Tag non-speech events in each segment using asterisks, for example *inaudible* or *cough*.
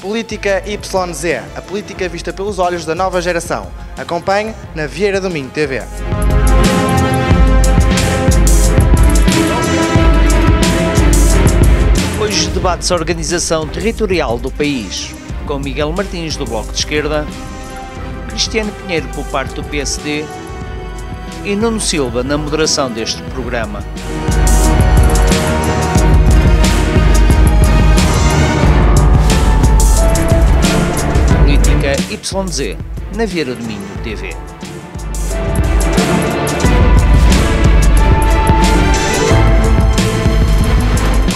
Política YZ, a política vista pelos olhos da nova geração. Acompanhe na Vieira do Minho TV. Hoje debate-se a organização territorial do país, com Miguel Martins do Bloco de Esquerda, Cristiano Pinheiro por parte do PSD e Nuno Silva na moderação deste programa. YZ, na Vieira do Minho TV.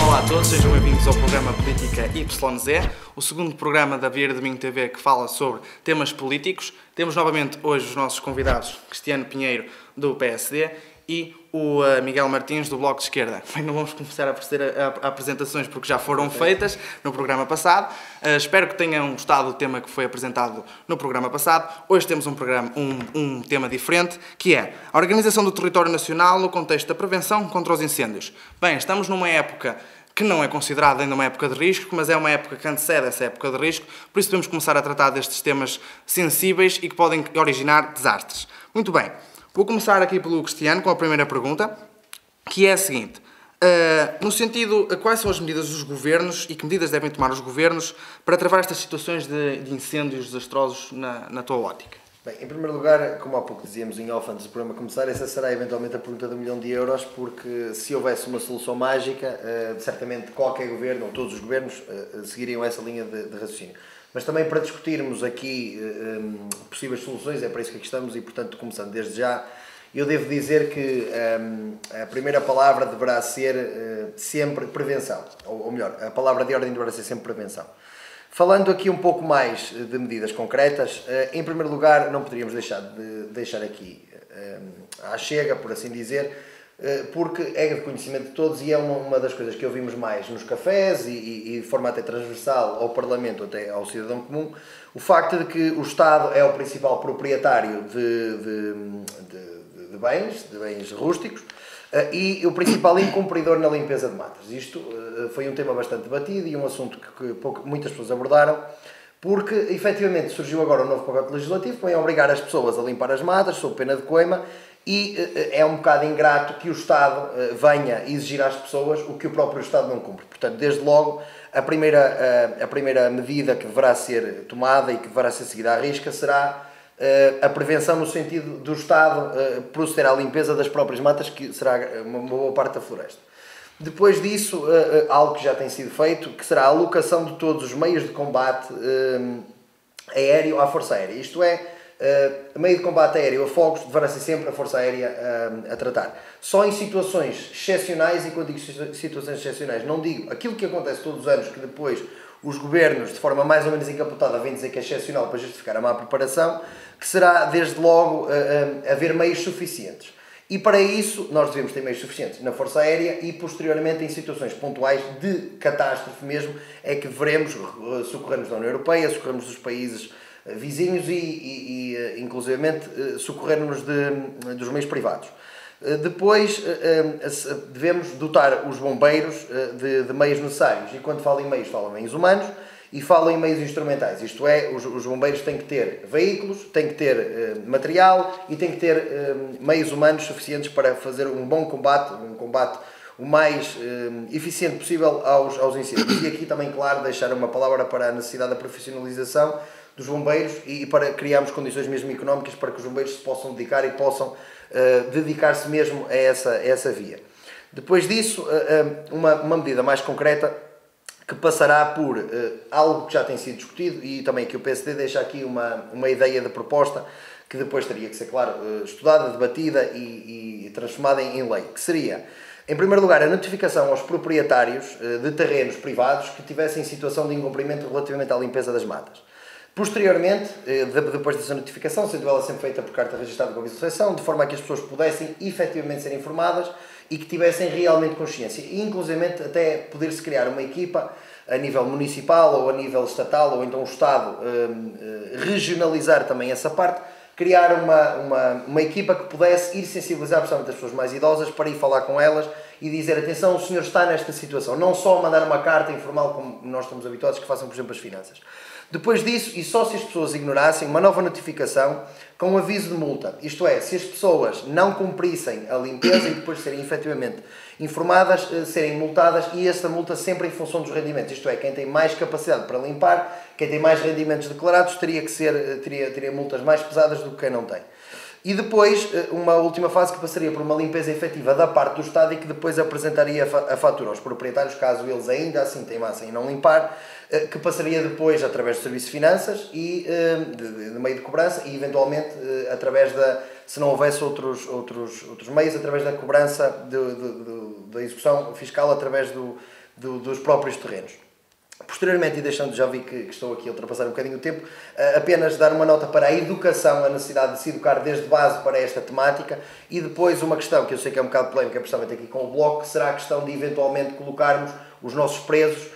Olá a todos, sejam bem-vindos ao programa Política YZ, o segundo programa da Vieira do Minho TV que fala sobre temas políticos. Temos novamente hoje os nossos convidados, Cristiano Pinheiro, do PSD, e o uh, Miguel Martins, do Bloco de Esquerda. Bem, não vamos começar a, oferecer a, a, a apresentações porque já foram feitas no programa passado. Uh, espero que tenham gostado do tema que foi apresentado no programa passado. Hoje temos um, programa, um, um tema diferente, que é a organização do território nacional no contexto da prevenção contra os incêndios. Bem, estamos numa época que não é considerada ainda uma época de risco, mas é uma época que antecede essa época de risco, por isso devemos começar a tratar destes temas sensíveis e que podem originar desastres. Muito bem, vou começar aqui pelo Cristiano com a primeira pergunta, que é a seguinte. Uh, no sentido, quais são as medidas dos governos e que medidas devem tomar os governos para travar estas situações de, de incêndios desastrosos na, na tua ótica? Bem, em primeiro lugar, como há pouco dizíamos em off antes do programa começar, essa será eventualmente a pergunta do milhão de euros, porque se houvesse uma solução mágica, uh, certamente qualquer governo, ou todos os governos, seguiriam essa linha de, de, raciocínio. Mas também para discutirmos aqui uh, um, possíveis soluções, é para isso que aqui estamos e, portanto, começando desde já, eu devo dizer que um, a primeira palavra deverá ser sempre prevenção, ou, ou melhor, a palavra de ordem deverá ser sempre prevenção. Falando aqui um pouco mais de medidas concretas, eh, em primeiro lugar, não poderíamos deixar de deixar aqui eh, à chega, por assim dizer, eh, porque é de conhecimento de todos e é uma, uma das coisas que ouvimos mais nos cafés e, e, de forma até transversal ao Parlamento, até ao cidadão comum, o facto de que o Estado é o principal proprietário de, de, de, de bens, de bens rústicos, e o principal incumpridor na limpeza de matas. Isto eh, foi um tema bastante debatido e um assunto que, pouco, muitas pessoas abordaram, porque efetivamente surgiu agora um novo pacote legislativo que vem obrigar as pessoas a limpar as matas sob pena de coima e eh, é um bocado ingrato que o Estado eh, venha exigir às pessoas o que o próprio Estado não cumpre. Portanto, desde logo, a primeira, a primeira medida que deverá ser tomada e que deverá ser seguida à risca será a prevenção no sentido do Estado proceder à limpeza das próprias matas, que será uma boa parte da floresta. Depois disso, algo que já tem sido feito, que será a alocação de todos os meios de combate aéreo à Força Aérea. Isto é, uh, meio de combate aéreo a fogos deverá ser sempre a Força Aérea a tratar. Só em situações excepcionais, e quando digo situações excepcionais, não digo aquilo que acontece todos os anos, que depois os governos, de forma mais ou menos encapotada, vêm dizer que é excepcional para justificar a má preparação, que será, desde logo, haver meios suficientes. E para isso nós devemos ter meios suficientes na Força Aérea e posteriormente em situações pontuais de catástrofe mesmo é que veremos socorrermos da União Europeia, socorrermos dos países vizinhos e, e, e eh, inclusivamente socorrermos de, dos meios privados. Depois devemos dotar os bombeiros de, de meios necessários e quando falo em meios, falo em meios humanos e falam em meios instrumentais, isto é, os, os bombeiros têm que ter veículos, têm que ter material e têm que ter meios humanos suficientes para fazer um bom combate, um combate o mais uh, eficiente possível aos, aos incêndios. E aqui também, claro, deixar uma palavra para a necessidade da profissionalização dos bombeiros e, para criarmos condições mesmo económicas para que os bombeiros se possam dedicar e possam dedicar-se mesmo a essa, a essa via. Depois disso, uma, uma medida mais concreta que passará por algo que já tem sido discutido e também que o PSD deixa aqui uma, uma ideia de proposta que depois teria que ser, claro, estudada, debatida e, e transformada em, lei, que seria, em primeiro lugar, a notificação aos proprietários uh, de terrenos privados que tivessem situação de incumprimento relativamente à limpeza das matas. Posteriormente, depois dessa notificação, sendo ela sempre feita por carta registrada com aviso de de forma a que as pessoas pudessem efetivamente ser informadas e que tivessem realmente consciência. E, inclusive, até poder-se criar uma equipa a nível municipal ou a nível estatal, ou então o Estado eh, regionalizar também essa parte, criar uma, uma, uma equipa que pudesse ir sensibilizar principalmente as pessoas mais idosas para ir falar com elas e dizer, atenção, o senhor está nesta situação. Não só mandar uma carta informal, como nós estamos habituados que façam, por exemplo, as finanças. Depois disso, e só se as pessoas ignorassem, uma nova notificação com um aviso de multa. Isto é, se as pessoas não cumprissem a limpeza e depois serem efetivamente informadas, eh, serem multadas e essa multa sempre em função dos rendimentos. Isto é, quem tem mais capacidade para limpar, quem tem mais rendimentos declarados, teria que ser, eh, teria, teria multas mais pesadas do que quem não tem. E depois, eh, uma última fase que passaria por uma limpeza efetiva da parte do Estado e que depois apresentaria a fatura aos proprietários, caso eles ainda assim teimassem em não limpar, que passaria depois através do Serviço de Finanças e de meio de cobrança e eventualmente através da, se não houvesse outros, outros, outros meios, através da cobrança de, de, de da execução fiscal através do, do, dos próprios terrenos. Posteriormente, e deixando, já vi que, que, estou aqui a ultrapassar um bocadinho o tempo, uh, apenas dar uma nota para a educação, a necessidade de se educar desde base para esta temática e depois uma questão que eu sei que é um bocado polémica, principalmente aqui com o Bloco, será a questão de eventualmente colocarmos os nossos presos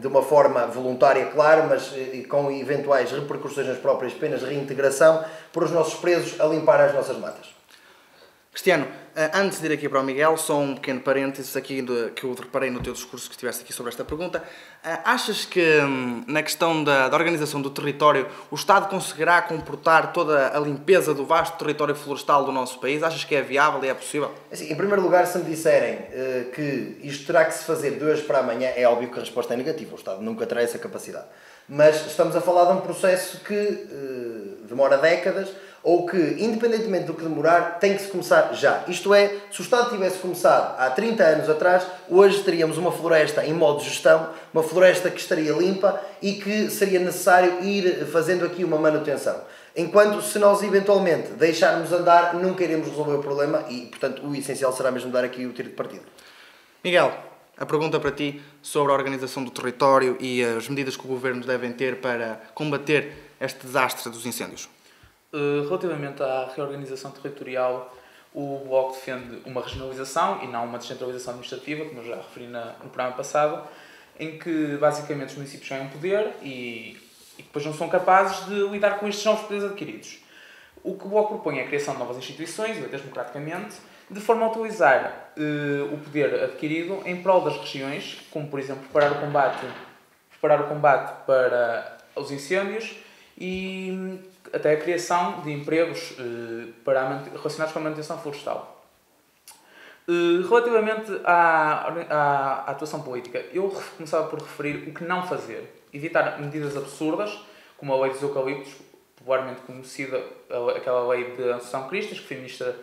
de uma forma voluntária, claro, mas uh, com eventuais repercussões nas próprias penas reintegração, por os nossos presos a limpar as nossas matas. Cristiano, eh, antes de ir aqui para o Miguel, só um pequeno parênteses aqui que eu reparei no teu discurso que estiveste aqui sobre esta pergunta. Eh, achas que hum, na questão da, da, organização do território o Estado conseguirá comportar toda a limpeza do vasto território florestal do nosso país? Achas que é viável e é possível? Assim, em primeiro lugar, se me disserem uh, que isto terá que se fazer de hoje para amanhã, é óbvio que a resposta é negativa. O Estado nunca terá essa capacidade. Mas estamos a falar de um processo que uh, demora décadas ou que, independentemente do que demorar, tem que se começar já. Isto é, se o Estado tivesse começado há 30 anos atrás, hoje teríamos uma floresta em modo de gestão, uma floresta que estaria limpa e que seria necessário ir fazendo aqui uma manutenção. Enquanto, se nós eventualmente deixarmos andar, nunca iremos resolver o problema e, portanto, o essencial será mesmo dar aqui o tiro de partida. Miguel, a pergunta para ti sobre a organização do território e as medidas que o governo devem ter para combater este desastre dos incêndios. Eh, relativamente à reorganização territorial, o Bloco defende uma regionalização e não uma descentralização administrativa, como eu já referi na, no programa passado, em que basicamente os municípios ganham poder e, e depois não são capazes de lidar com estes novos poderes adquiridos. O que o Bloco propõe é a criação de novas instituições, eleitas democraticamente, de forma a utilizar uh, o poder adquirido em prol das regiões, como por exemplo preparar o combate, preparar o combate para os incêndios e até a criação de empregos eh, para relacionados com a manutenção florestal. Eh, relativamente à, à, à, atuação política, eu começava por referir o que não fazer. Evitar medidas absurdas, como a lei dos eucaliptos, popularmente conhecida, aquela lei de Assunção Cristas, que foi Ministra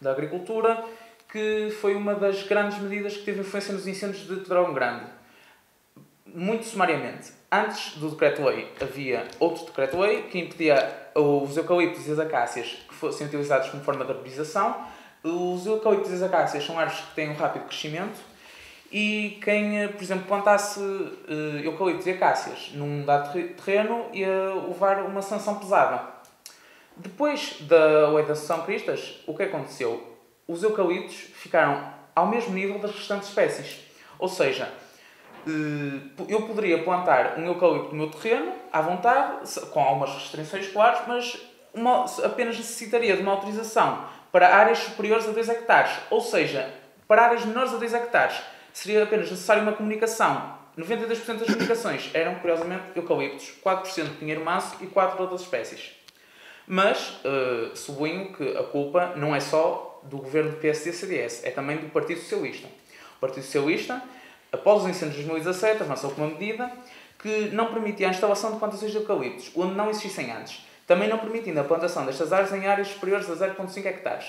da Agricultura, que foi uma das grandes medidas que teve influência nos incêndios de Pedrão Grande. Muito sumariamente, antes do decreto-lei havia outro decreto-lei que impedia os eucaliptos e as acácias que fossem utilizados como forma de arborização. Os eucaliptos e as acácias são árvores que têm um rápido crescimento e quem, por exemplo, plantasse uh, eucaliptos e acácias num dado terreno ia levar uma sanção pesada. Depois da lei da Cristas, o que aconteceu? Os eucaliptos ficaram ao mesmo nível das restantes espécies. Ou seja, eh, eu poderia plantar um eucalipto no meu terreno, à vontade, com algumas restrições, claro, mas uma, apenas necessitaria de uma autorização para áreas superiores a 2 hectares. Ou seja, para áreas menores a 2 hectares, seria apenas necessária uma comunicação. 92% das comunicações eram, curiosamente, eucaliptos, 4% de pinheiro manso e 4% de outras espécies. Mas uh, sublinho que a culpa não é só do governo do PSD-CDS, é também do Partido Socialista. O Partido Socialista após os incêndios de 2017, avançou com uma medida que não permitia a instalação de plantações de eucaliptos, onde não existissem antes, também não permitindo a plantação destas árvores em áreas superiores a 0,5 hectares.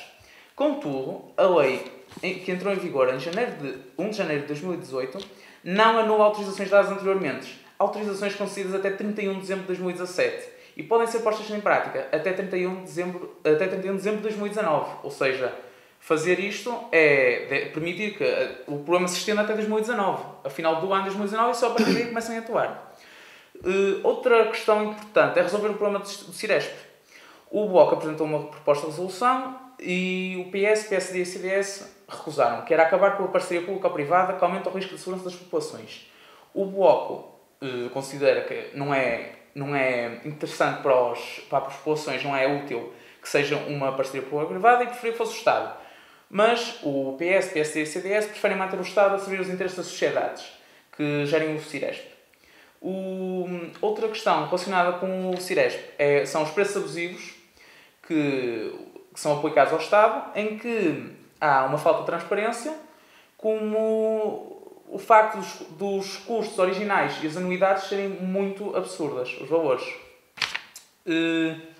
Contudo, a lei que entrou em vigor em janeiro de, 1 de janeiro de 2018 não anula autorizações dadas anteriormente, autorizações concedidas até 31 de dezembro de 2017 e podem ser postas em prática até 31 de dezembro, até 31 de, dezembro de 2019, ou seja, Fazer isto é permitir que eh, o programa se estenda até 2019. A final do ano de 2019 e só a partir daí começam a atuar. Uh, outra questão importante é resolver o problema do Ciresp. O Bloco apresentou uma proposta de resolução e o PS, PSD e CDS recusaram, que era acabar com a parceria pública-privada que aumenta o risco de segurança das populações. O Bloco uh, considera que não é, não é interessante para, os, para as populações, não é útil que seja uma parceria pública-privada e preferia que fosse o Estado. Mas o PS, PSD e CDS preferem manter o Estado a servir os interesses das sociedades que gerem o Ciresp. O, outra questão relacionada com o Ciresp é, são os preços abusivos que, que são aplicados ao Estado, em que há uma falta de transparência, como o facto dos, dos custos originais e as anuidades serem muito absurdas, os valores. Uh,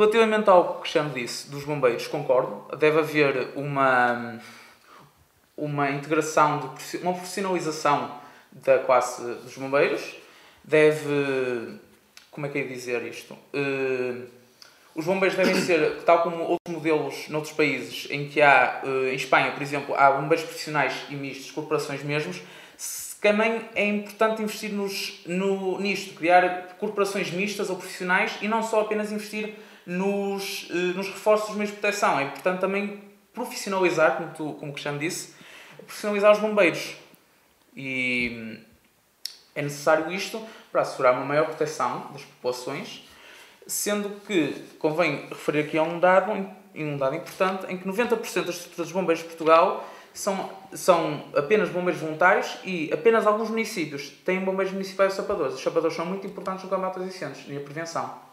relativamente ao que chamo disse dos bombeiros, concordo. Deve haver uma, uma integração, de, uma profissionalização da classe dos bombeiros. Deve. Como é que é dizer isto? Uh, os bombeiros devem ser, tal como outros modelos noutros países, em que há, em Espanha, por exemplo, há bombeiros profissionais e mistos, corporações mesmos, também é importante investir nos, no, nisto, criar corporações mistas ou profissionais e não só apenas investir nos, eh, nos reforços dos meios de proteção. É importante também profissionalizar, como, tu, como o Cristiano disse, profissionalizar os bombeiros. E hum, é necessário isto para assegurar uma maior proteção das populações, sendo que convém referir aqui a um dado, um dado importante, em que 90% das estruturas dos bombeiros de Portugal são, são apenas bombeiros voluntários e apenas alguns municípios têm bombeiros municipais e sapadores. Os sapadores são muito importantes no combate aos incêndios e a prevenção.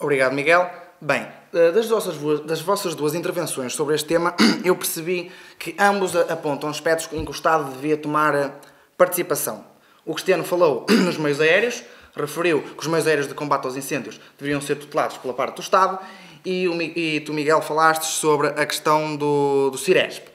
Obrigado, Miguel. Bem, eh, das vossas, das vossas duas intervenções sobre este tema, *clears throat* eu percebi que ambos apontam aspectos em que o Estado devia tomar eh, participação. O Cristiano falou *clears throat* nos meios aéreos, referiu que os meios aéreos de combate aos incêndios deveriam ser tutelados pela parte do Estado, e, o, e tu, Miguel, falaste sobre a questão do, do Ciresp.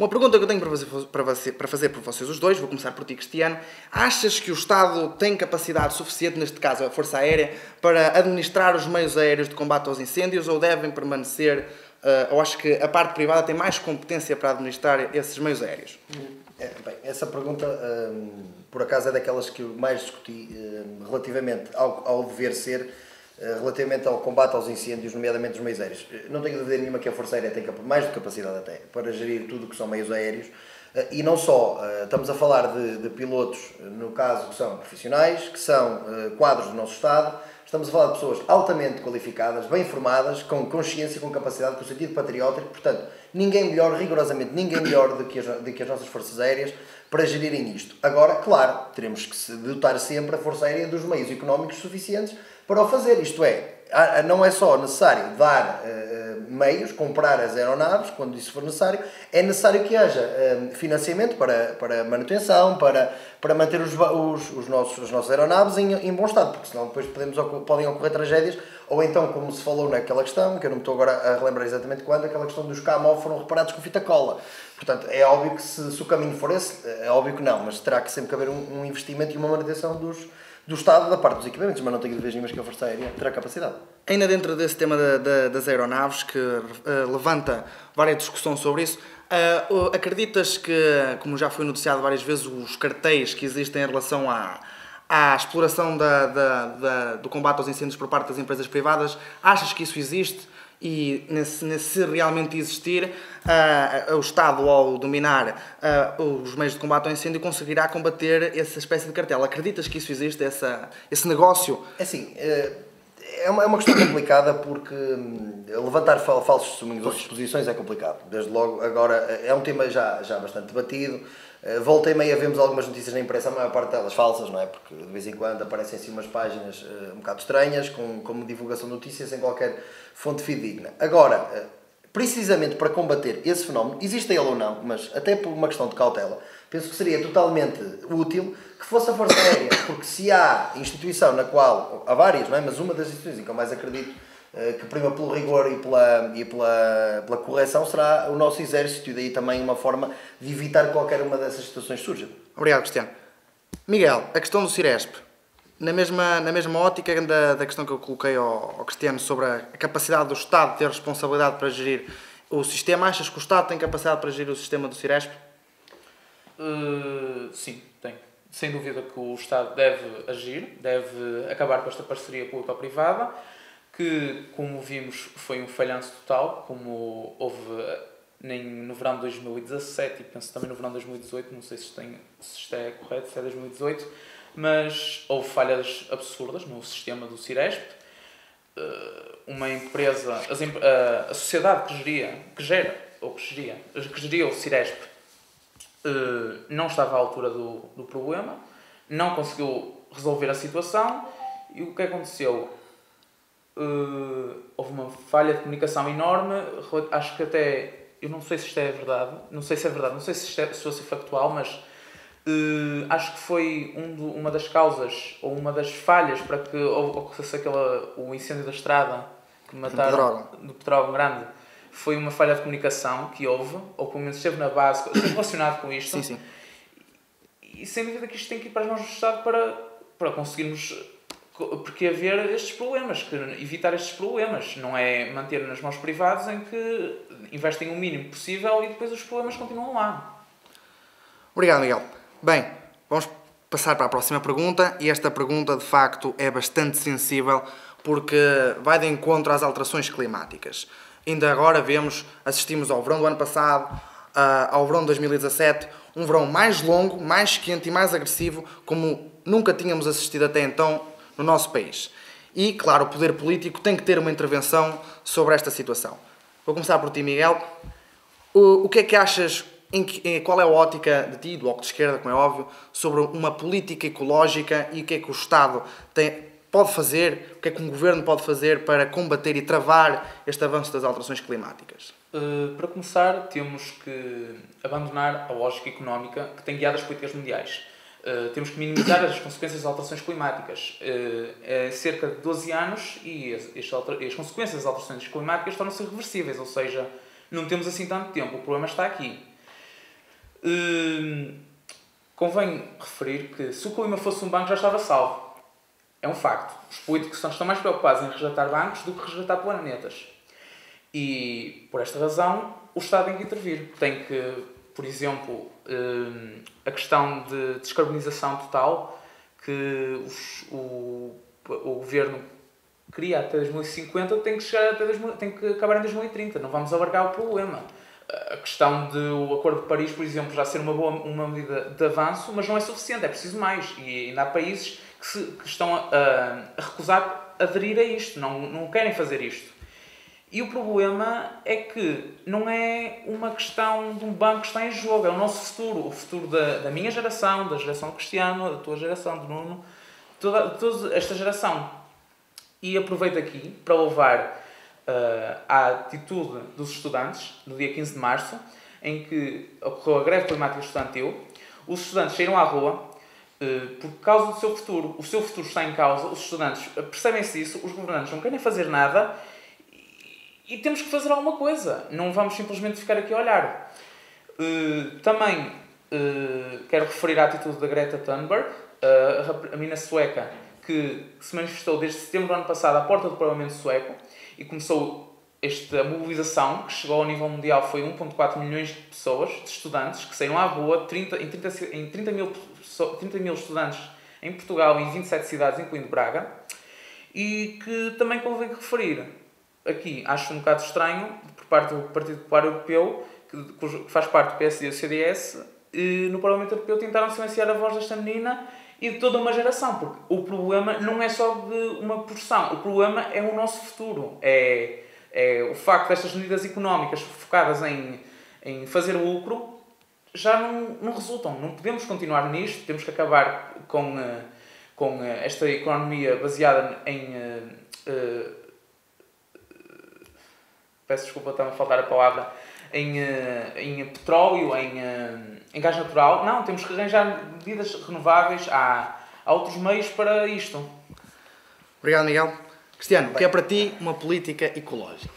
Uma pergunta que eu tenho para fazer, para, você, para fazer por vocês os dois, vou começar por ti, Cristiano. Achas que o Estado tem capacidade suficiente, neste caso a Força Aérea, para administrar os meios aéreos de combate aos incêndios ou devem permanecer, uh, ou acho que a parte privada tem mais competência para administrar esses meios aéreos? É, bem, essa pergunta, um, por acaso, é daquelas que eu mais discuti um, relativamente ao, ao dever ser relativamente ao combate aos incêndios, nomeadamente os meios aéreos. Eh, não tenho dúvida nenhuma que a Força Aérea tem mais de capacidade até para gerir tudo o que são meios aéreos. Eh, e não só, estamos a falar de, de pilotos, no caso, que são profissionais, que são quadros do nosso Estado, estamos a falar de pessoas altamente qualificadas, bem formadas, com consciência, com capacidade, com sentido patriótico, portanto, ninguém melhor, rigorosamente ninguém melhor do que as, do que as nossas Forças Aéreas para gerirem isto. Agora, claro, teremos que dotar sempre a Força Aérea dos meios económicos suficientes para o fazer. Isto é, não é só necessário dar uh, meios, comprar as aeronaves, quando isso for necessário, é necessário que haja uh, financiamento para, para manutenção, para, para manter os, os, os nossos, as nossas aeronaves em, em bom estado, porque senão depois podemos, podem ocorrer tragédias, ou então, como se falou naquela questão, que eu não me estou agora a relembrar exatamente quando, aquela questão dos CAMO foram reparados com fita cola. Portanto, é óbvio que se, se o caminho for esse, é óbvio que não, mas terá que sempre haver um, um investimento e uma manutenção dos do Estado da parte dos equipamentos, mas não tenho dúvidas nenhumas que a Força Aérea terá capacidade. Ainda dentro desse tema da, da, das aeronaves, que uh, levanta várias discussões sobre isso, uh, acreditas que, como já foi noticiado várias vezes, os cartéis que existem em relação à, à exploração da, do combate aos incêndios por parte das empresas privadas, achas que isso existe? E nesse, nesse, se realmente existir, uh, o Estado, ao dominar uh, os meios de combate ao incêndio, conseguirá combater essa espécie de cartel. Acreditas que isso existe, essa, esse negócio? É assim, eh, é uma, é uma questão *coughs* complicada porque hum, levantar falsos testemunhos ou exposições é complicado. Desde logo, agora, é um tema já, já bastante debatido. Volta e meia vemos algumas notícias na imprensa, a maior parte delas falsas, não é? Porque de vez em quando aparecem assim umas páginas um bocado estranhas, com, com divulgação de notícias sem qualquer fonte fidedigna. Agora, eh, precisamente para combater esse fenómeno, existe ele ou não, mas até por uma questão de cautela, penso que seria totalmente útil que fosse a Força Aérea, porque se há instituição na qual, há várias, não é? mas uma das instituições em que eu mais acredito eh, que prima pelo rigor e pela, e pela, pela correção será o nosso exército e daí também uma forma de evitar qualquer uma dessas situações surja. Obrigado, Cristiano. Miguel, a questão do Ciresp na mesma, na mesma ótica da, da questão que eu coloquei ao, ao Cristiano sobre a capacidade do Estado ter responsabilidade para gerir o sistema, achas que o Estado tem capacidade para gerir o sistema do Ciresp? Uh, sim, tem. Sem dúvida que o Estado deve agir, deve acabar com esta parceria público-privada, que, como vimos, foi um falhanço total, como houve nem no verão de 2017 e penso também no verão de 2018, não sei se, tem, se isto é correto, se é 2018, mas houve falhas absurdas no sistema do Ciresp. Eh, uma empresa, a sociedade que geria, que gera ou que geria, que geria o Ciresp, uh, não estava à altura do, do problema, não conseguiu resolver a situação e o que aconteceu? Uh, houve uma falha de comunicação enorme, acho que até, eu não sei se isto é verdade, não sei se é verdade, não sei se isto é, se ser factual, mas uh, acho que foi um do, uma das causas ou uma das falhas para que ocorresse aquela, o incêndio da estrada que mataram do Petrógão Grande foi uma falha de comunicação que houve, ou pelo menos esteve na base, *coughs* relacionado com isto. Sim, sim. E sem dúvida que isto tem que ir para as mãos do Estado para, para conseguirmos porque haver estes problemas, que evitar estes problemas, não é manter nas mãos privadas em que investem o mínimo possível e depois os problemas continuam lá. Obrigado, Miguel. Bem, vamos passar para a próxima pergunta e esta pergunta de facto é bastante sensível porque vai de encontro às alterações climáticas. Ainda agora vemos, assistimos ao verão do ano passado, ao verão de 2017, um verão mais longo, mais quente e mais agressivo, como nunca tínhamos assistido até então no nosso país. E, claro, o poder político tem que ter uma intervenção sobre esta situação. Vou começar por ti, Miguel. O, o que é que achas, em, em, qual é a ótica de ti, do Bloco de Esquerda, como é óbvio, sobre uma política ecológica e o que é que o Estado tem, pode fazer, o que é que um governo pode fazer para combater e travar este avanço das alterações climáticas? Uh, para começar, temos que abandonar a lógica económica que tem guiado as políticas mundiais. Uh, temos que minimizar as consequências das alterações climáticas. Uh, é cerca de 12 anos e as, as consequências das alterações climáticas tornam-se reversíveis, ou seja, não temos assim tanto tempo, o problema está aqui. Uh, convém referir que se o clima fosse um banco já estava salvo. É um facto. Os políticos estão mais preocupados em resgatar bancos do que resgatar planetas. E, por esta razão, o Estado tem que intervir. Tem que, por exemplo, hum, a questão de descarbonização total, que os, o, o governo cria até 2050, tem que, chegar até 2000, tem que acabar em 2030. Não vamos alargar o problema. A questão do Acordo de Paris, por exemplo, já ser uma boa uma medida de avanço, mas não é suficiente, é preciso mais. E ainda há países que, se, que estão a, a, recusar aderir a isto, não, não querem fazer isto. E o problema é que não é uma questão de um banco que está em jogo, é o nosso futuro, o futuro da, da minha geração, da geração do Cristiano, da tua geração, do Nuno, toda, toda esta geração. E aproveito aqui para louvar uh, a atitude dos estudantes, no dia 15 de março, em que ocorreu a greve climática estudantil. Os estudantes saíram à rua eh, por causa do seu futuro. O seu futuro está em causa, os estudantes percebem-se isso, os governantes não querem fazer nada e, temos que fazer alguma coisa. Não vamos simplesmente ficar aqui a olhar. Uh, também uh, quero referir à atitude da Greta Thunberg, uh, a mina sueca, que se manifestou desde setembro do ano passado à porta do Parlamento sueco e começou esta mobilização, que chegou ao nível mundial, foi 1,4 milhões de pessoas, de estudantes, que saíram à rua 30, em, 30, em 30, mil, 30 mil estudantes em Portugal em 27 cidades, incluindo Braga, e que também convém referir, aqui acho um bocado estranho, por parte do Partido Popular Europeu, que, que faz parte do PSD e do CDS, e no Parlamento Europeu tentaram silenciar a voz desta menina e de toda uma geração, porque o problema não é só de uma porção, o problema é o nosso futuro, é é, o facto destas medidas económicas focadas em, em fazer lucro já não, não resultam. Não podemos continuar nisto, temos que acabar com, uh, com uh, esta economia baseada em. Peço desculpa, está a faltar a palavra. Em, em petróleo, em, em gás natural. Não, temos que arranjar medidas renováveis. Há, há outros meios para isto. Obrigado, Miguel. Cristiano, o que é para ti uma política ecológica?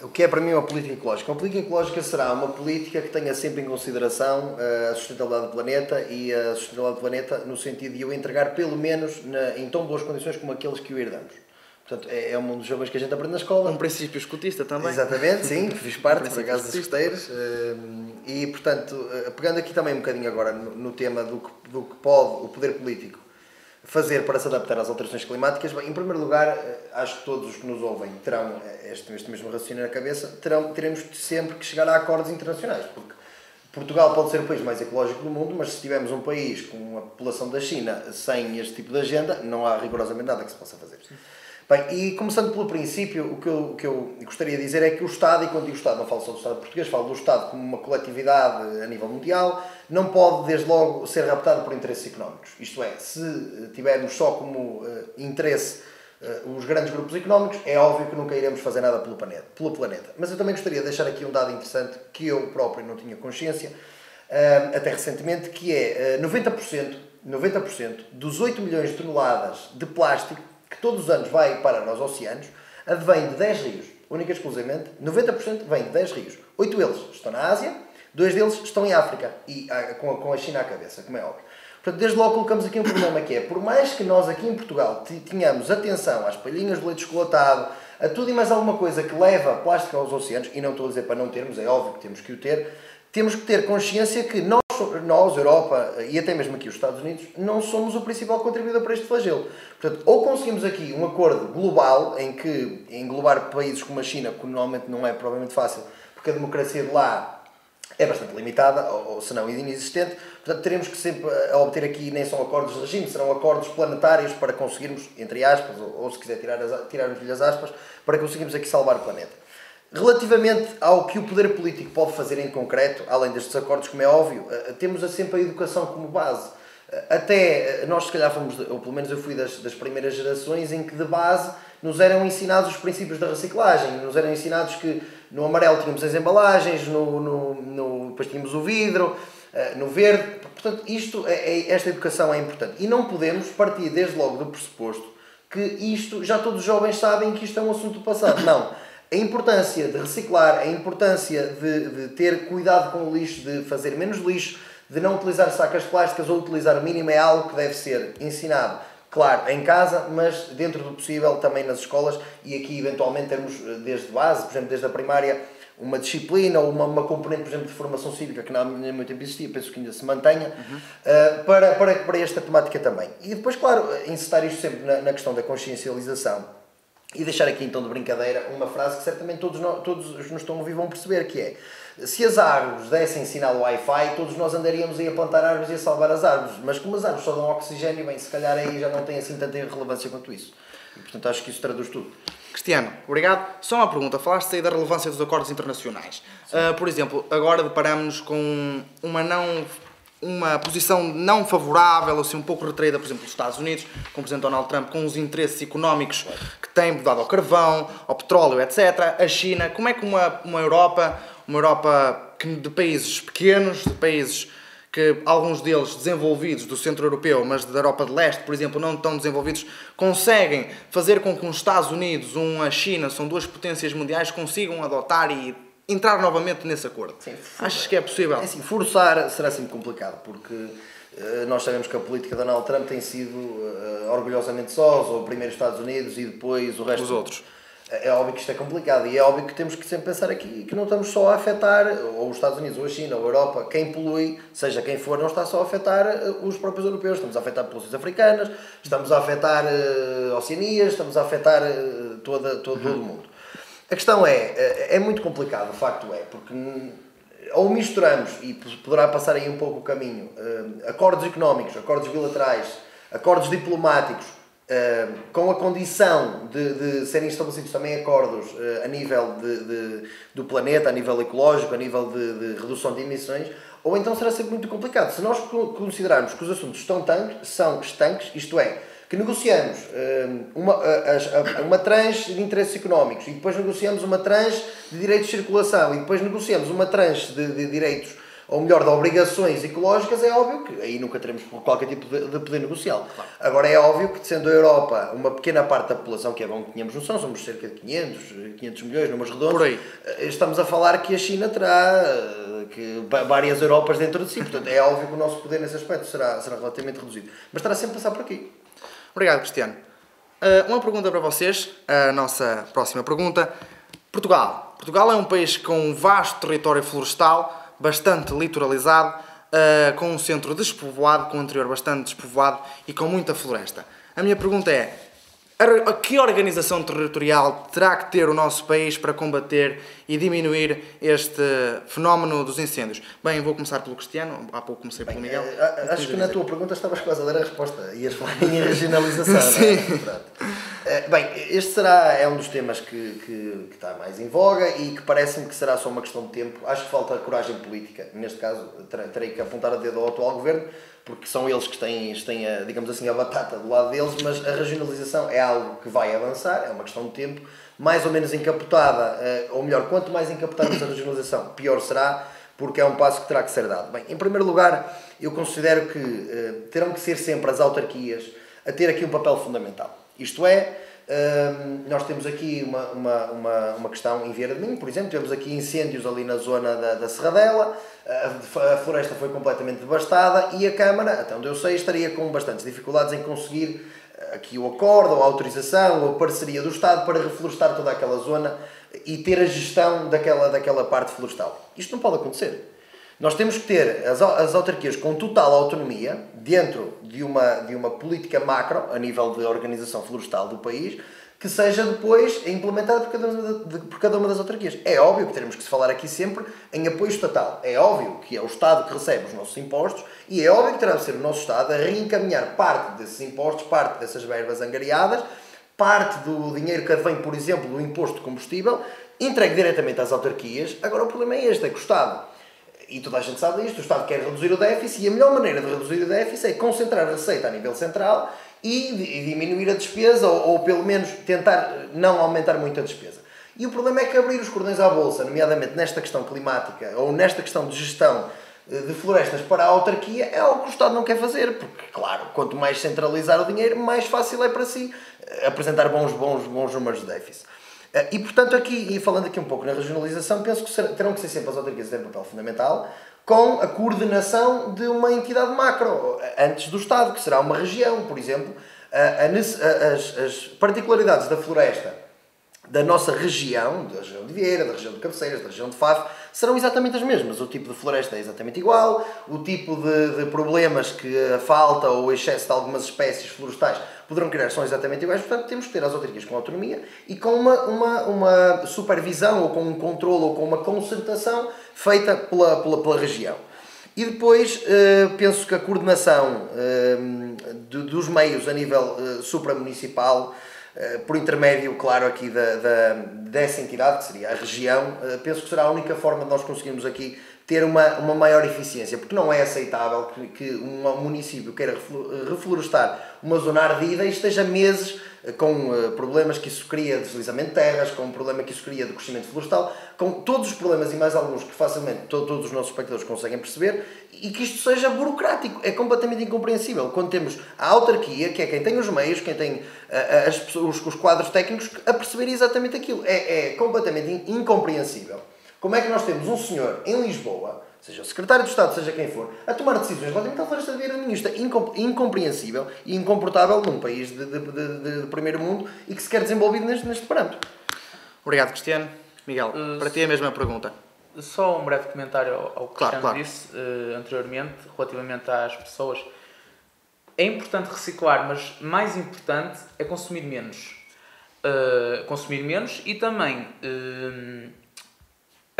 O que é para mim uma política ecológica? Uma política ecológica será uma política que tenha sempre em consideração eh, a sustentabilidade do planeta e a sustentabilidade do planeta no sentido de o entregar pelo menos na, em tão boas condições como aqueles que o herdamos. Portanto, é, é um dos jovens que a gente aprende na escola. Um princípio escutista também. Exatamente, sim, *laughs* fiz parte, um por acaso, das escuteiras. Eh, e, portanto, eh, pegando aqui também um bocadinho agora no, no tema do que, do que pode o poder político fazer para se adaptar às alterações climáticas? Bem, em primeiro lugar, eh, acho que todos os que nos ouvem terão este, este mesmo raciocínio na cabeça, terão, teremos sempre que chegar a acordos internacionais, porque Portugal pode ser o país mais ecológico do mundo, mas se tivermos um país com a população da China sem este tipo de agenda, não há rigorosamente nada que se possa fazer. Bem, e começando pelo princípio, o que, eu, o que eu gostaria de dizer é que o Estado, e quando digo Estado, não falo só do Estado português, falo do Estado como uma coletividade a nível mundial, não pode, desde logo, ser raptado por interesses económicos. Isto é, se tivermos só como uh, interesse uh, os grandes grupos económicos, é óbvio que nunca iremos fazer nada pelo planeta, pelo planeta. Mas eu também gostaria de deixar aqui um dado interessante que eu próprio não tinha consciência, uh, até recentemente, que é 90%, 90% dos 8 milhões de toneladas de plástico todos os anos vai parar aos oceanos, advém de 10 rios. Única e exclusivamente, 90% vem de 10 rios. 8 deles estão na Ásia, dois deles estão em África, e ah, com a China à cabeça, como é óbvio. Portanto, desde logo colocamos aqui um problema que é, por mais que nós aqui em Portugal tenhamos atenção às palhinhas de leite chocolatado, a tudo e mais alguma coisa que leva plástico aos oceanos, e não estou a dizer para não termos, é óbvio que temos que o ter, temos que ter consciência que nós, nós, Europa e até mesmo aqui os Estados Unidos, não somos o principal contribuidor para este flagelo. Portanto, ou conseguimos aqui um acordo global em que englobar países como a China, que normalmente não é provavelmente fácil, porque a democracia de lá é bastante limitada, ou, ou se não inexistente, portanto teremos que sempre a obter aqui nem são acordos de regime, serão acordos planetários para conseguirmos, entre aspas, ou, ou se quiser tirar as, tirar-nos as aspas, para conseguirmos aqui salvar o planeta. Relativamente ao que o poder político pode fazer em concreto, além destes acordos, como é óbvio, eh, temos sempre a educação como base. Eh, até eh, nós, se calhar, fomos, ou pelo menos eu fui das, das primeiras gerações em que, de base, nos eram ensinados os princípios da reciclagem, nos eram ensinados que no amarelo tínhamos as embalagens, no, no, no, depois tínhamos o vidro, no verde. Portanto, isto, é, é, esta educação é importante. E não podemos partir desde logo do pressuposto que isto, já todos os jovens sabem que isto é um assunto do passado. Não a importância de reciclar, a importância de, de, ter cuidado com o lixo, de fazer menos lixo, de não utilizar sacas plásticas ou utilizar o mínimo é algo que deve ser ensinado, claro, em casa, mas dentro do possível também nas escolas e aqui eventualmente termos eh, desde base, por exemplo, desde a primária, uma disciplina ou uma, uma componente, por exemplo, de formação cívica que não há muito tempo existia, penso que ainda se mantenha, uhum. uh, para, para, para esta temática também. E depois, claro, incitar isto sempre na, na questão da consciencialização e deixar aqui então de brincadeira uma frase que certamente todos, nós, todos nos estão a ouvir vão perceber, que é se as árvores dessem sinal Wi-Fi, todos nós andaríamos aí a plantar árvores e a salvar as árvores. Mas como as árvores só dão oxigênio, bem, se calhar aí já não tem assim tanta relevância quanto isso. E portanto acho que isso traduz tudo. Cristiano, obrigado. Só uma pergunta. Falaste aí da relevância dos acordos internacionais. Uh, por exemplo, agora deparamos com uma não uma posição não favorável, assim, um pouco retraída, por exemplo, dos Estados Unidos, com o Presidente Donald Trump, com os interesses económicos que têm dado ao carvão, ao petróleo, etc. A China, como é que uma, uma Europa, uma Europa de países pequenos, de países que alguns deles desenvolvidos do centro europeu, mas da Europa de Leste, por exemplo, não tão desenvolvidos, conseguem fazer com que os Estados Unidos, uma China, são duas potências mundiais, consigam adotar e entrar novamente nesse acordo. Sim, Achas que é possível? É assim, forçar será sempre complicado, porque uh, nós sabemos que a política de Donald Trump tem sido uh, orgulhosamente sós, ou primeiro Estados Unidos e depois o resto. Os outros. É, é óbvio que isto é complicado e é óbvio que temos que sempre pensar aqui que não estamos só a afetar ou os Estados Unidos, ou a China, ou a Europa, quem polui, seja quem for, não está só a afetar eh, os próprios europeus, estamos a afetar populações africanas, estamos a afetar uh, Oceanias, estamos a afetar uh, toda, todo, uhum. todo o mundo. A questão é, é, é muito complicado, o facto é, porque ou misturamos, e poderá passar aí um pouco o caminho, eh, acordos económicos, acordos bilaterais, acordos diplomáticos, eh, com a condição de, de serem estabelecidos também acordos eh, a nível de, de, do planeta, a nível ecológico, a nível de, redução de emissões, ou então será sempre muito complicado. Se nós considerarmos que os assuntos estão tanques, são estanques, isto é, que negociamos hum, uma, uma tranche de interesses económicos e depois negociamos uma tranche de direitos de circulação e depois negociamos uma tranche de, de direitos ou melhor, de obrigações ecológicas, é óbvio que aí nunca teremos qualquer tipo de, de poder negocial. Claro. Agora, é óbvio que, sendo a Europa uma pequena parte da população, que é bom que tenhamos noção, somos cerca de 500, 500 milhões, números redondos. Eh, estamos a falar que a China terá eh, que, várias Europas dentro de si. Portanto, é óbvio que o nosso poder nesse aspecto será, será relativamente reduzido. Mas estará sempre a passar por aqui. Obrigado, Cristiano. Uh, uma pergunta para vocês, a nossa próxima pergunta. Portugal. Portugal é um país com um vasto território florestal, bastante litoralizado, uh, com um centro despovoado, com um interior bastante despovoado e com muita floresta. A minha pergunta é: a que organização territorial terá que ter o nosso país para combater e diminuir este fenómeno dos incêndios? Bem, vou começar pelo Cristiano, há pouco comecei pelo Miguel. Eh, acho que na tua pergunta estavas quase a dar a resposta. Ias falar em regionalização, Sim. Não é? *laughs* Eh, bem, este será é um dos temas que, que, que está mais em voga e que parece-me que será só uma questão de tempo. Acho que falta coragem política. Neste caso, terei que apontar a dedo ao atual governo, porque são eles que têm, têm a, digamos assim, a batata do lado deles, mas a regionalização é algo que vai avançar, é uma questão de tempo, mais ou menos encapotada, eh, ou melhor, quanto mais encapotada a regionalização, pior será, porque é um passo que terá que ser dado. Bem, em primeiro lugar, eu considero que uh, terão que ser sempre as autarquias a ter aqui um papel fundamental. Isto é, uh, nós temos aqui uma, uma, uma, uma questão em Vieira de Minho, por exemplo, temos aqui incêndios ali na zona da, da Serradela, a, a floresta foi completamente devastada e a Câmara, até onde eu sei, estaria com bastantes dificuldades em conseguir eh, aqui o acordo, ou a autorização, ou a parceria do Estado para reflorestar toda aquela zona e ter a gestão daquela, daquela parte florestal. Isto não pode acontecer. Nós temos que ter as, as autarquias com total autonomia dentro de uma, de uma política macro, a nível de organização florestal do país, que seja depois implementada por cada, uma, por cada uma das autarquias. É óbvio que teremos que se falar aqui sempre em apoio estatal. É óbvio que é o Estado que recebe os nossos impostos e é óbvio que terá de ser o nosso Estado a reencaminhar parte desses impostos, parte dessas verbas angariadas, parte do dinheiro que advém, por exemplo, do imposto de combustível, entregue diretamente às autarquias. Agora, o problema é este, é que o Estado, e toda a gente sabe isto, o Estado quer reduzir o déficit e a melhor maneira de reduzir o déficit é concentrar a receita a nível central e diminuir a despesa, ou, ou pelo menos tentar não aumentar muito a despesa. E o problema é que abrir os cordões à bolsa, nomeadamente nesta questão climática ou nesta questão de gestão eh, de florestas para a autarquia, é algo que o Estado não quer fazer, porque, claro, quanto mais centralizar o dinheiro, mais fácil é para si eh, apresentar bons, bons, bons números de déficit. Eh, e, portanto, aqui, e falando aqui um pouco na regionalização, penso que terão que ser sempre as autarquias ter um papel fundamental, com a coordenação de uma entidade macro, antes do Estado, que será uma região, por exemplo, as, as particularidades da floresta da nossa região, da região de Vieira, da região de Cabeceiras, da região de Faf, serão exatamente as mesmas. O tipo de floresta é exatamente igual, o tipo de, de problemas que a falta ou o excesso de algumas espécies florestais poderão criar são exatamente iguais, portanto temos que ter as autarquias com autonomia e com uma, uma, uma supervisão ou com um controle ou com uma concertação feita pela, pela, pela região. E depois eh, penso que a coordenação eh, dos meios a nível eh, supramunicipal, por intermédio, claro, aqui da, da, dessa entidade, que seria a região, penso que será a única forma de nós conseguirmos aqui ter uma, uma maior eficiência, porque não é aceitável que, que um município queira reflorestar uma zona ardida e esteja meses com uh, problemas que isso cria de deslizamento de terras, com um problema que isso cria de crescimento florestal, com todos os problemas e mais alguns que facilmente to todos os nossos espectadores conseguem perceber, e que isto seja burocrático. É completamente incompreensível. Quando temos a autarquia, que é quem tem os meios, quem tem uh, as os, os quadros técnicos, a perceber exatamente aquilo. É, é completamente incompreensível. Como é que nós temos um senhor em Lisboa seja o secretário de Estado, seja quem for, a tomar decisões relativamente à floresta. Isto é incompreensível e incomportável num país de, de, de, de, primeiro mundo e que se quer desenvolvido neste, neste parâmetro. Obrigado, Cristiano. Miguel, uh, para ti é a mesma pergunta. Só um breve comentário ao, ao que claro, Cristiano claro. disse uh, anteriormente, relativamente às pessoas. É importante reciclar, mas mais importante é consumir menos. Uh, consumir menos e também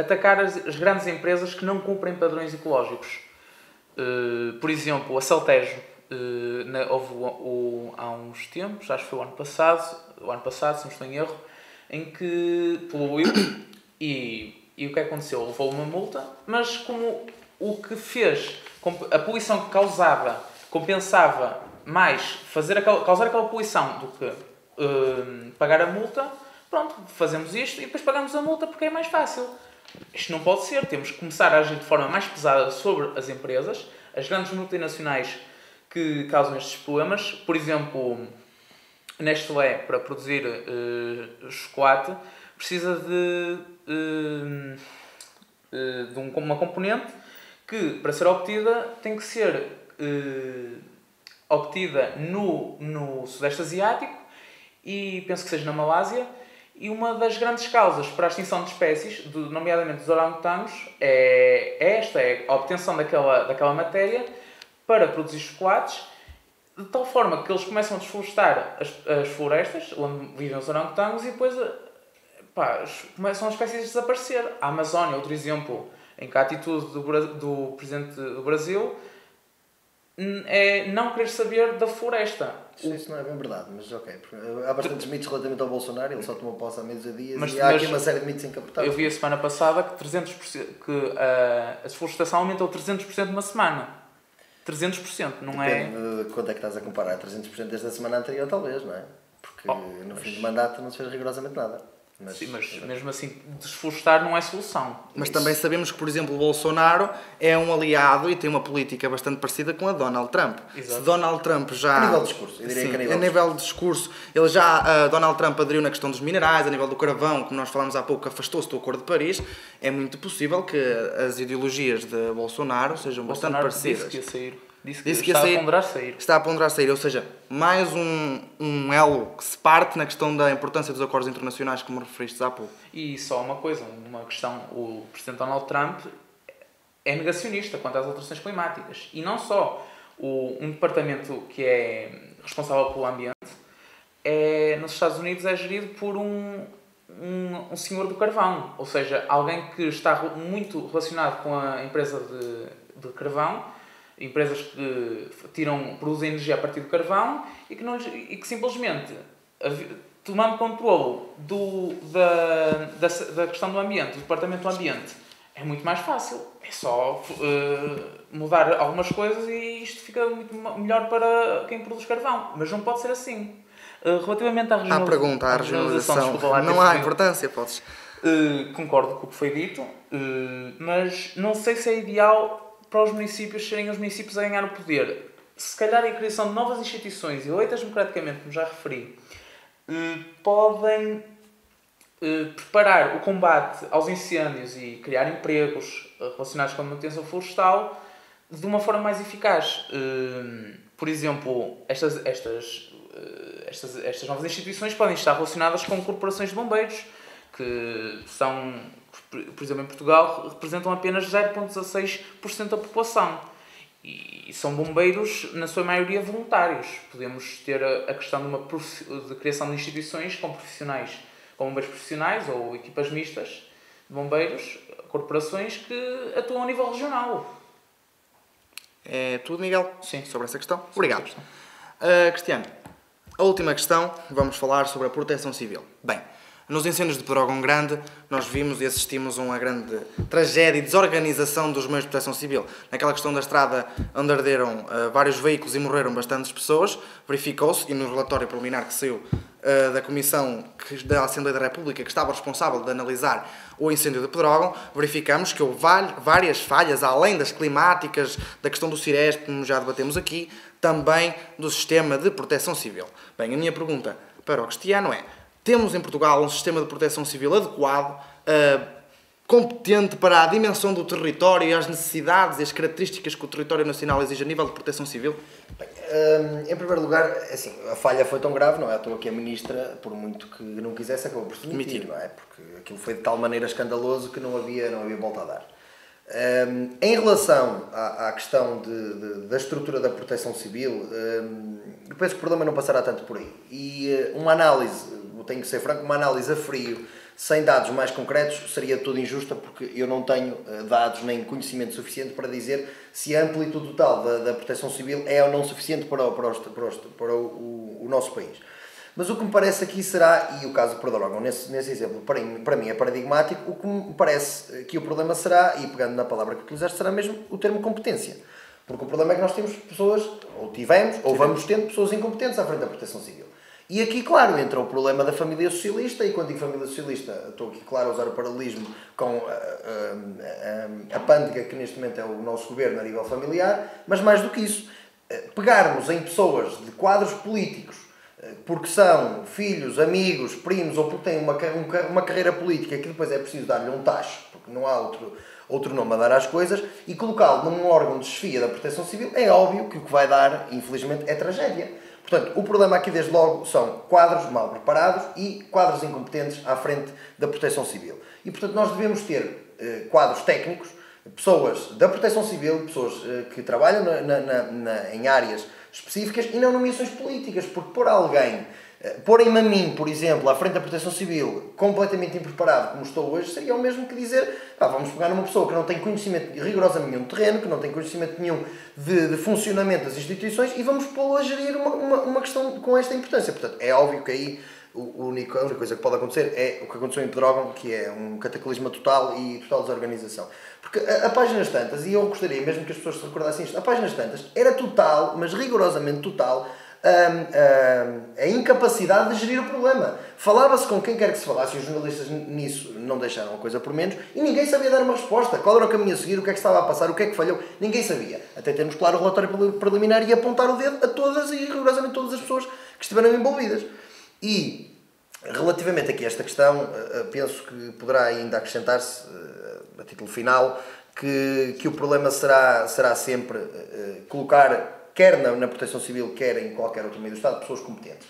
atacar as, as, grandes empresas que não cumprem padrões ecológicos. Uh, por exemplo, a Celtejo, uh, na, houve o, há uns tempos, acho que foi o ano passado, o ano passado, se não estou em erro, em que poluiu *coughs* e, e o que aconteceu? Levou uma multa, mas como o que fez, a poluição que causava, compensava mais fazer aquela, causar aquela poluição do que uh, pagar a multa, pronto, fazemos isto e depois pagamos a multa porque é mais fácil. Isto não pode ser. Temos que começar a agir de forma mais pesada sobre as empresas, as grandes multinacionais que causam estes problemas. Por exemplo, Nestlé, para produzir uh, chocolate, precisa de, uh, de um, uma componente que, para ser obtida, tem que ser obtida no, no Sudeste Asiático e penso que seja na Malásia e uma das grandes causas para a extinção de espécies, nomeadamente dos orangotangos, é, é esta, é a obtenção daquela, daquela matéria para produzir chocolates, de tal forma que eles começam a desflorestar as, as florestas onde vivem os orangotangos e depois pá, começam as espécies a desaparecer. A Amazónia, outro exemplo, em que a atitude do, do Presidente do Brasil é não querer saber da floresta. Isso não é bem verdade, mas ok. Há bastantes mitos relativamente ao Bolsonaro, ele só tomou posse há meses a dias mas, e há aqui uma série de mitos encapotados. Eu vi a semana passada que, 300%, que uh, a desflorestação aumentou 300% numa semana. 300%, não Depende é? De quanto é que estás a comparar? 300% desde a semana anterior, talvez, não é? Porque oh, no fim do mandato não se fez rigorosamente nada. Mas, Sim, mas mesmo assim, desflorestar não é solução. Mas Isso. também sabemos que, por exemplo, o Bolsonaro é um aliado e tem uma política bastante parecida com a Donald Trump. Exato. Se Donald Trump já. A nível de discurso, eu diria Sim, que a nível, a nível de discurso, ele já. Uh, Donald Trump aderiu na questão dos minerais, a nível do carvão, como nós falámos há pouco, afastou-se do Acordo de Paris. É muito possível que as ideologias de Bolsonaro sejam Bolsonaro bastante parecidas. Disse que ia sair Disse que, Disse que está sair, a ponderar sair. Está a ponderar sair, ou seja, mais um, um elo que se parte na questão da importância dos acordos internacionais, como referiste há pouco. E só uma coisa, uma questão, o Presidente Donald Trump é negacionista quanto às alterações climáticas. E não só. O, um departamento que é responsável pelo ambiente é, nos Estados Unidos é gerido por um, um, um senhor do carvão, ou seja, alguém que está muito relacionado com a empresa de, de carvão empresas que tiram, produzem energia a partir do carvão e que, não, e que simplesmente, tomando controle do, da, da, da questão do ambiente, do departamento do ambiente, é muito mais fácil. É só uh, mudar algumas coisas e isto fica muito melhor para quem produz carvão. Mas não pode ser assim. Uh, relativamente à regionalização. À pergunta, à regionalização. Não há importância, podes. Uh, concordo com o que foi dito, mas não sei se é ideal para os municípios serem os municípios a ganhar o poder. Se calhar a criação de novas instituições eleitas democraticamente, como já referi, eh, podem eh, preparar o combate aos incêndios e criar empregos eh, relacionados com a manutenção florestal de uma forma mais eficaz. Por exemplo, estas, estas, estas, estas novas instituições podem estar relacionadas com corporações de bombeiros, que são por exemplo, em Portugal, representam apenas 0,16% da população. E são bombeiros, na sua maioria, voluntários. Podemos ter a questão de, uma de criação de instituições com profissionais, com bombeiros profissionais ou equipas mistas de bombeiros, corporações que atuam a nível regional. É tudo, Miguel? Sim. Sobre essa questão? Obrigado. Uh, Cristiano, a última questão, vamos falar sobre a proteção civil. Bem, nos incêndios de Pedrógão Grande, nós vimos e assistimos a uma grande tragédia e desorganização dos meios de proteção civil. Naquela questão da estrada onde arderam uh, vários veículos e morreram bastantes pessoas, verificou-se, e no relatório preliminar que saiu uh, da Comissão da Assembleia da República, que estava responsável de analisar o incêndio de Pedrógão, verificamos que houve várias falhas, além das climáticas, da questão do Ciresp, como já debatemos aqui, também do sistema de proteção civil. Bem, a minha pergunta para o Cristiano é temos em Portugal um sistema de proteção civil adequado, uh, competente para a dimensão do território e as necessidades e as características que o território nacional exige a nível de proteção civil? Bem, um, em primeiro lugar, é assim, a falha foi tão grave, não é? À toa que a ministra, por muito que não quisesse, acabou por se demitir, não é? Porque aquilo foi de tal maneira escandaloso que não havia, não havia volta a dar. Um, em relação à, à questão de, de, da estrutura da proteção civil, um, eu penso que o problema não passará tanto por aí. E uma análise tenho que ser franco, uma análise a frio, sem dados mais concretos, seria toda injusta, porque eu não tenho eh, dados nem conhecimento suficiente para dizer se a amplitude total da, da proteção civil é ou não suficiente para, o, para, o, para, o, para o, o, nosso país. Mas o que me parece aqui será, e o caso de Perdorogão nesse, nesse exemplo, para, para mim é paradigmático, o que me parece que o problema será, e pegando na palavra que utilizaste, será mesmo o termo competência. Porque o problema é que nós temos pessoas, ou tivemos, ou vamos tendo pessoas incompetentes à frente da proteção civil. E aqui, claro, entra o problema da família socialista, e quando digo família socialista, estou aqui, claro, a usar o paralelismo com a, a, a, a pândega que neste momento é o nosso governo a nível familiar, mas mais do que isso, eh, pegarmos em pessoas de quadros políticos, eh, porque são filhos, amigos, primos, ou porque têm uma, uma carreira política que depois é preciso dar-lhe um tacho, porque não há outro, outro nome a dar às coisas, e colocá-lo num órgão de chefia da proteção civil, é óbvio que o que vai dar, infelizmente, é tragédia Portanto, o problema aqui, desde logo, são quadros mal preparados e quadros incompetentes à frente da proteção civil. E, portanto, nós devemos ter eh, quadros técnicos, pessoas da proteção civil, pessoas eh, que trabalham na, na, na, em áreas específicas e não nomeações políticas, porque por alguém Porem-me a mim, por exemplo, à frente da Proteção Civil, completamente impreparado como estou hoje, seria o mesmo que dizer vamos pegar numa pessoa que não tem conhecimento rigorosamente nenhum de terreno, que não tem conhecimento nenhum de, de funcionamento das instituições e vamos pô-lo a gerir uma, uma, uma, questão com esta importância. Portanto, é óbvio que aí o a única coisa que pode acontecer é o que aconteceu em Pedrógão, que é um cataclisma total e total desorganização. Porque a, a páginas tantas, e eu gostaria mesmo que as pessoas se recordassem isto, a páginas tantas era total, mas rigorosamente total, a incapacidade de gerir o problema. Falava-se com quem quer que se falasse, e os jornalistas nisso não deixaram a coisa por menos, e ninguém sabia dar uma resposta. Qual era o caminho a seguir, o que é que estava a passar, o que é que falhou, ninguém sabia. Até termos claro o relatório preliminar e apontar o dedo a todas e rigorosamente todas as pessoas que estiveram envolvidas. E, relativamente aqui a esta questão, eh, eh, penso que poderá ainda acrescentar-se, eh, a título final, que, que o problema será, será sempre colocar quer na, na Proteção Civil, quer em qualquer outro meio do Estado, pessoas competentes.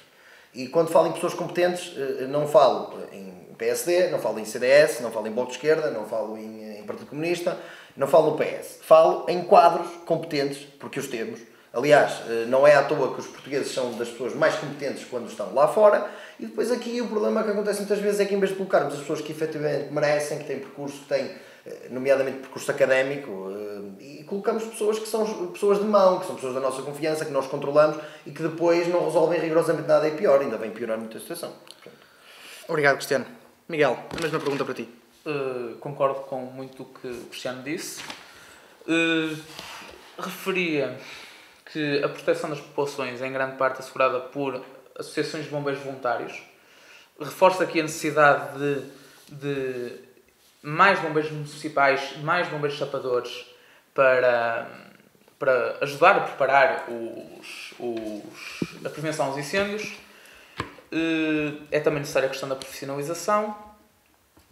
E quando falo em pessoas competentes, eh, não falo em PSD, não falo em CDS, não falo em Bloco de Esquerda, não falo em, em Partido Comunista, não falo no PS. Falo em quadros competentes, porque os temos. Aliás, eh, não é à toa que os portugueses são das pessoas mais competentes quando estão lá fora. E depois aqui o problema que acontece muitas vezes é que em vez de colocarmos as pessoas que efetivamente merecem, que têm percurso, que têm eh, nomeadamente percurso académico, eh, colocamos pessoas que são pessoas de mão, que são pessoas da nossa confiança, que nós controlamos e que depois não resolvem rigorosamente nada e pior, ainda vem piorar muita situação. Obrigado, Cristiano. Miguel, a mesma pergunta para ti. Uh, concordo com muito o que o Cristiano disse. Uh, referia que a proteção das populações é em grande parte assegurada por associações de bombeiros voluntários. Reforço aqui a necessidade de, de mais bombeiros municipais, mais bombeiros chapadores para, para ajudar a preparar os, os, a prevenção aos incêndios. Eh, é também necessária a questão da profissionalização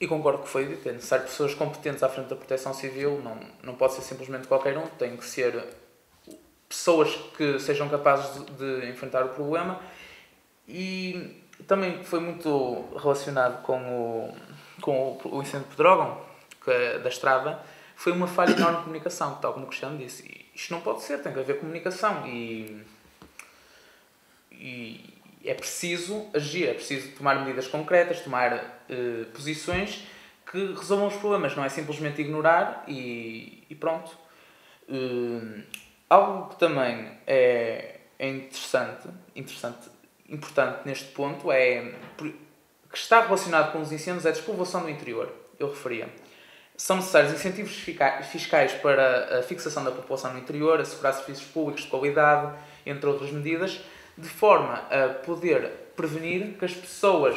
e concordo que foi dito, é necessário pessoas competentes à frente da proteção civil, não, não pode ser simplesmente qualquer um, tem que ser pessoas que sejam capazes de, de enfrentar o problema e também foi muito relacionado com o com o incêndio de Pedrógão, é da estrada, foi uma falha enorme de comunicação, tal como o Cristiano disse. Isto não pode ser, tem que haver comunicação e, e é preciso agir, é preciso tomar medidas concretas, tomar uh, posições que resolvam os problemas, não é simplesmente ignorar e, e pronto. Uh, algo que também é, é interessante, interessante, importante neste ponto é que está relacionado com os incêndios é a despovoação do interior, eu referia. São necessários incentivos fiscais para a fixação da população no interior, assegurar serviços públicos de qualidade, entre outras medidas, de forma a poder prevenir que as pessoas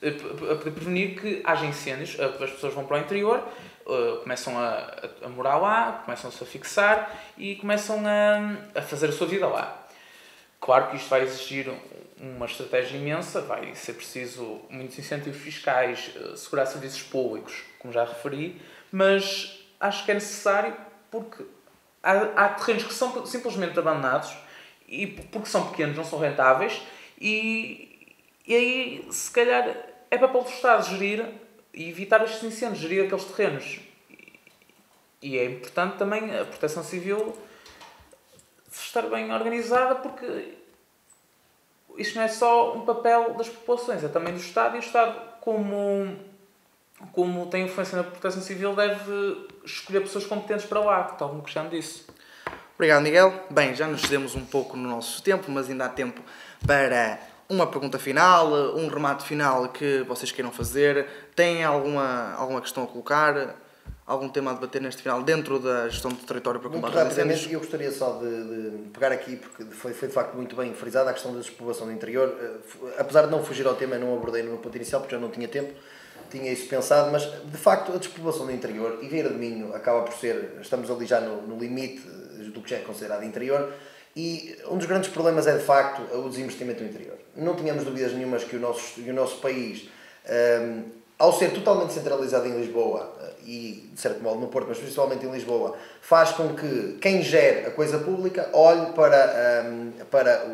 a prevenir que haja incêndios, as pessoas vão para o interior, eh, começam a, a morar lá, começam-se a fixar e começam a, a fazer a sua vida lá. Claro que isto vai exigir uma estratégia imensa, vai ser preciso muitos incentivos fiscais, eh, segurar serviços públicos, como já referi, mas acho que é necessário porque há, há terrenos que são simplesmente abandonados e porque são pequenos, não são rentáveis e, e aí se calhar é para o Estado gerir e evitar estes incêndios, gerir aqueles terrenos. E é importante também a proteção civil estar bem organizada porque isto não é só um papel das populações, é também do Estado e o Estado, como, como tem influência na proteção civil, deve escolher pessoas competentes para lá, tal como o disse. Obrigado, Miguel. Bem, já nos cedemos um pouco no nosso tempo, mas ainda há tempo para uma pergunta final, um remate final que vocês queiram fazer. Têm alguma, alguma questão a colocar? Algum tema a debater neste final dentro da gestão do território para combate aos incêndios? Eu gostaria só de, de, pegar aqui, porque foi, foi de facto muito bem frisada a questão da despoblação do interior. Eh, apesar de não fugir ao tema, não abordei no meu ponto inicial porque já não tinha tempo, tinha isso pensado, mas de facto a despoblação do interior, e Vieira de Minho acaba por ser, estamos ali já no, no limite do que já é considerado interior, e um dos grandes problemas é de facto o desinvestimento no interior. Não tínhamos dúvidas nenhumas que o nosso, que o nosso país um, ehm, ao ser totalmente centralizado em Lisboa eh, e, de certo modo, no Porto, mas principalmente em Lisboa, faz com que quem gere a coisa pública olhe para, um, ehm, para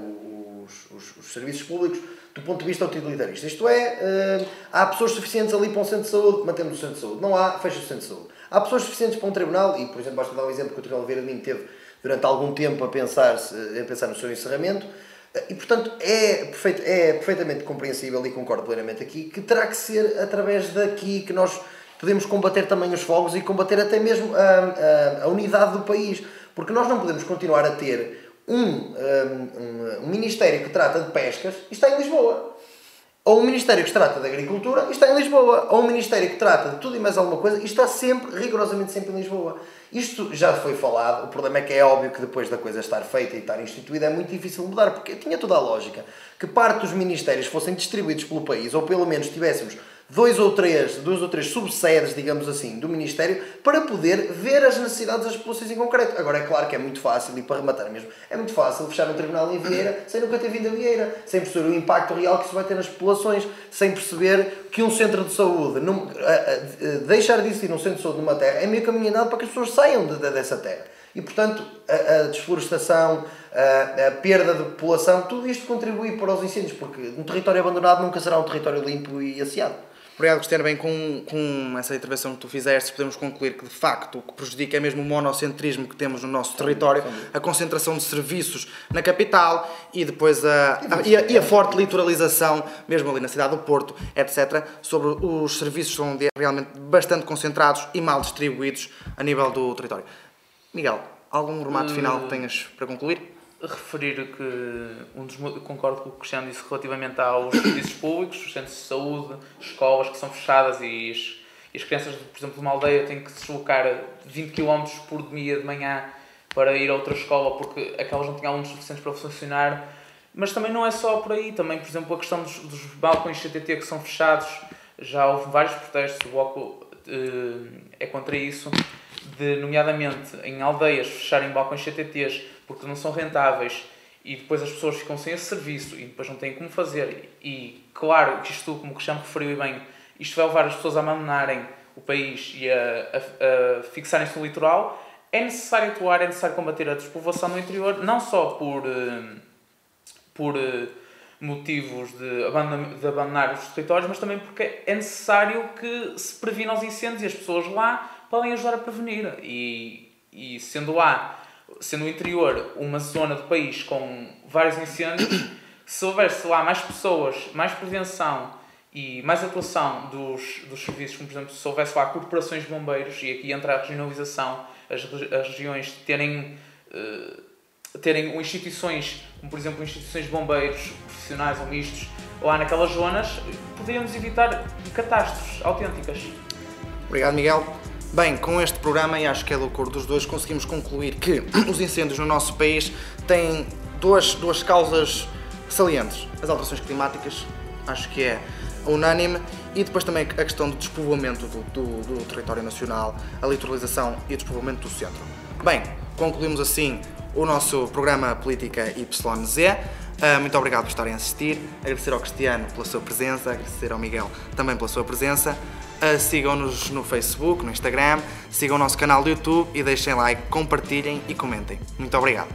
os, os, os, serviços públicos do ponto de vista utilitarista. Isto é, um, há pessoas suficientes ali para um centro de saúde, mantemos o centro de saúde. Não há, fecha o centro de saúde. Há pessoas suficientes para um tribunal, e, por exemplo, basta dar um exemplo que o Tribunal Vieira de Minho teve durante algum tempo a pensar, a pensar no seu encerramento. E, portanto, é, perfeito, é perfeitamente compreensível e concordo plenamente aqui que terá que ser através daqui que nós podemos combater também os fogos e combater até mesmo a, a, a unidade do país. Porque nós não podemos continuar a ter um, um, um Ministério que trata de pescas e está em Lisboa. Ou um Ministério que trata de Agricultura e está em Lisboa. Ou um Ministério que trata de tudo e mais alguma coisa e está sempre, rigorosamente sempre em Lisboa. Isto já foi falado, o problema é que é óbvio que depois da coisa estar feita e estar instituída é muito difícil mudar, porque tinha toda a lógica que parte dos ministérios fossem distribuídos pelo país, ou pelo menos tivéssemos dois ou três, duas ou três subsedes, digamos assim, do Ministério, para poder ver as necessidades das populações em concreto. Agora, é claro que é muito fácil, e para rematar mesmo, é muito fácil fechar um tribunal em Vieira *clears throat* sem nunca ter vindo a Vieira, sem perceber o impacto real que isso vai ter nas populações, sem perceber que um centro de saúde, num, a, a, a, deixar de existir um centro de saúde numa terra, é meio caminho andado para que as pessoas saiam de, de, dessa terra. E, portanto, a, desflorestação, a, a, perda de população, tudo isto contribui para os incêndios, porque um território abandonado nunca será um território limpo e asseado. Obrigado, Cristiano. Bem, com, com essa intervenção que tu fizeste, podemos concluir que, de facto, o que prejudica é mesmo o monocentrismo que temos no nosso território, a concentração de serviços na capital e depois a, a, e, a, e a forte litoralização, mesmo ali na cidade do Porto, etc., sobre os serviços são realmente bastante concentrados e mal distribuídos a nível do território. Miguel, algum remate final que tenhas para concluir? Referir que um dos, concordo com o que o Cristiano disse relativamente aos serviços públicos, os centros de saúde, escolas que são fechadas e as, e as crianças, por exemplo, de uma aldeia têm que se deslocar 20 km por dia de manhã para ir a outra escola porque aquelas não tinham alunos suficientes para funcionar. Mas também não é só por aí, também, por exemplo, a questão dos, dos balcões CTT que são fechados, já houve vários protestos, o Bloco uh, é contra isso, de, nomeadamente em aldeias, fecharem balcões CTTs porque não são rentáveis e depois as pessoas ficam sem esse serviço e depois não têm como fazer. E claro que isto, como o Cristiano referiu bem, isto vai levar as pessoas a abandonarem o país e a, a, a fixarem-se no litoral. É necessário atuar, é necessário combater a despovoação no interior, não só por, eh, por eh, motivos de abandonar, de abandonar os territórios, mas também porque é necessário que se previnam os incêndios e as pessoas lá podem ajudar a prevenir. E, e sendo lá sendo o interior uma zona do país com vários incêndios, se houvesse lá mais pessoas, mais prevenção e mais atuação dos, dos serviços, como por exemplo, se houvesse lá corporações de bombeiros, e aqui entra a regionalização, as, as regiões terem, uh, terem instituições, como por exemplo instituições de bombeiros profissionais ou mistos, lá naquelas zonas, podíamos evitar catástrofes autênticas. Obrigado, Miguel. Bem, com este programa, e acho que é do acordo dos dois, conseguimos concluir que *clears throat* os incêndios no nosso país têm duas, duas causas salientes. As alterações climáticas, acho que é unânime, e depois também a questão do despovoamento do, do, do território nacional, a litoralização e o despovoamento do centro. Bem, concluímos assim o nosso programa Política YZ. Uh, muito obrigado por estarem a assistir. Agradecer ao Cristiano pela sua presença, agradecer ao Miguel também pela sua presença. Uh, sigam-nos no Facebook, no Instagram, sigam o nosso canal do YouTube e deixem like, compartilhem e comentem. Muito obrigado.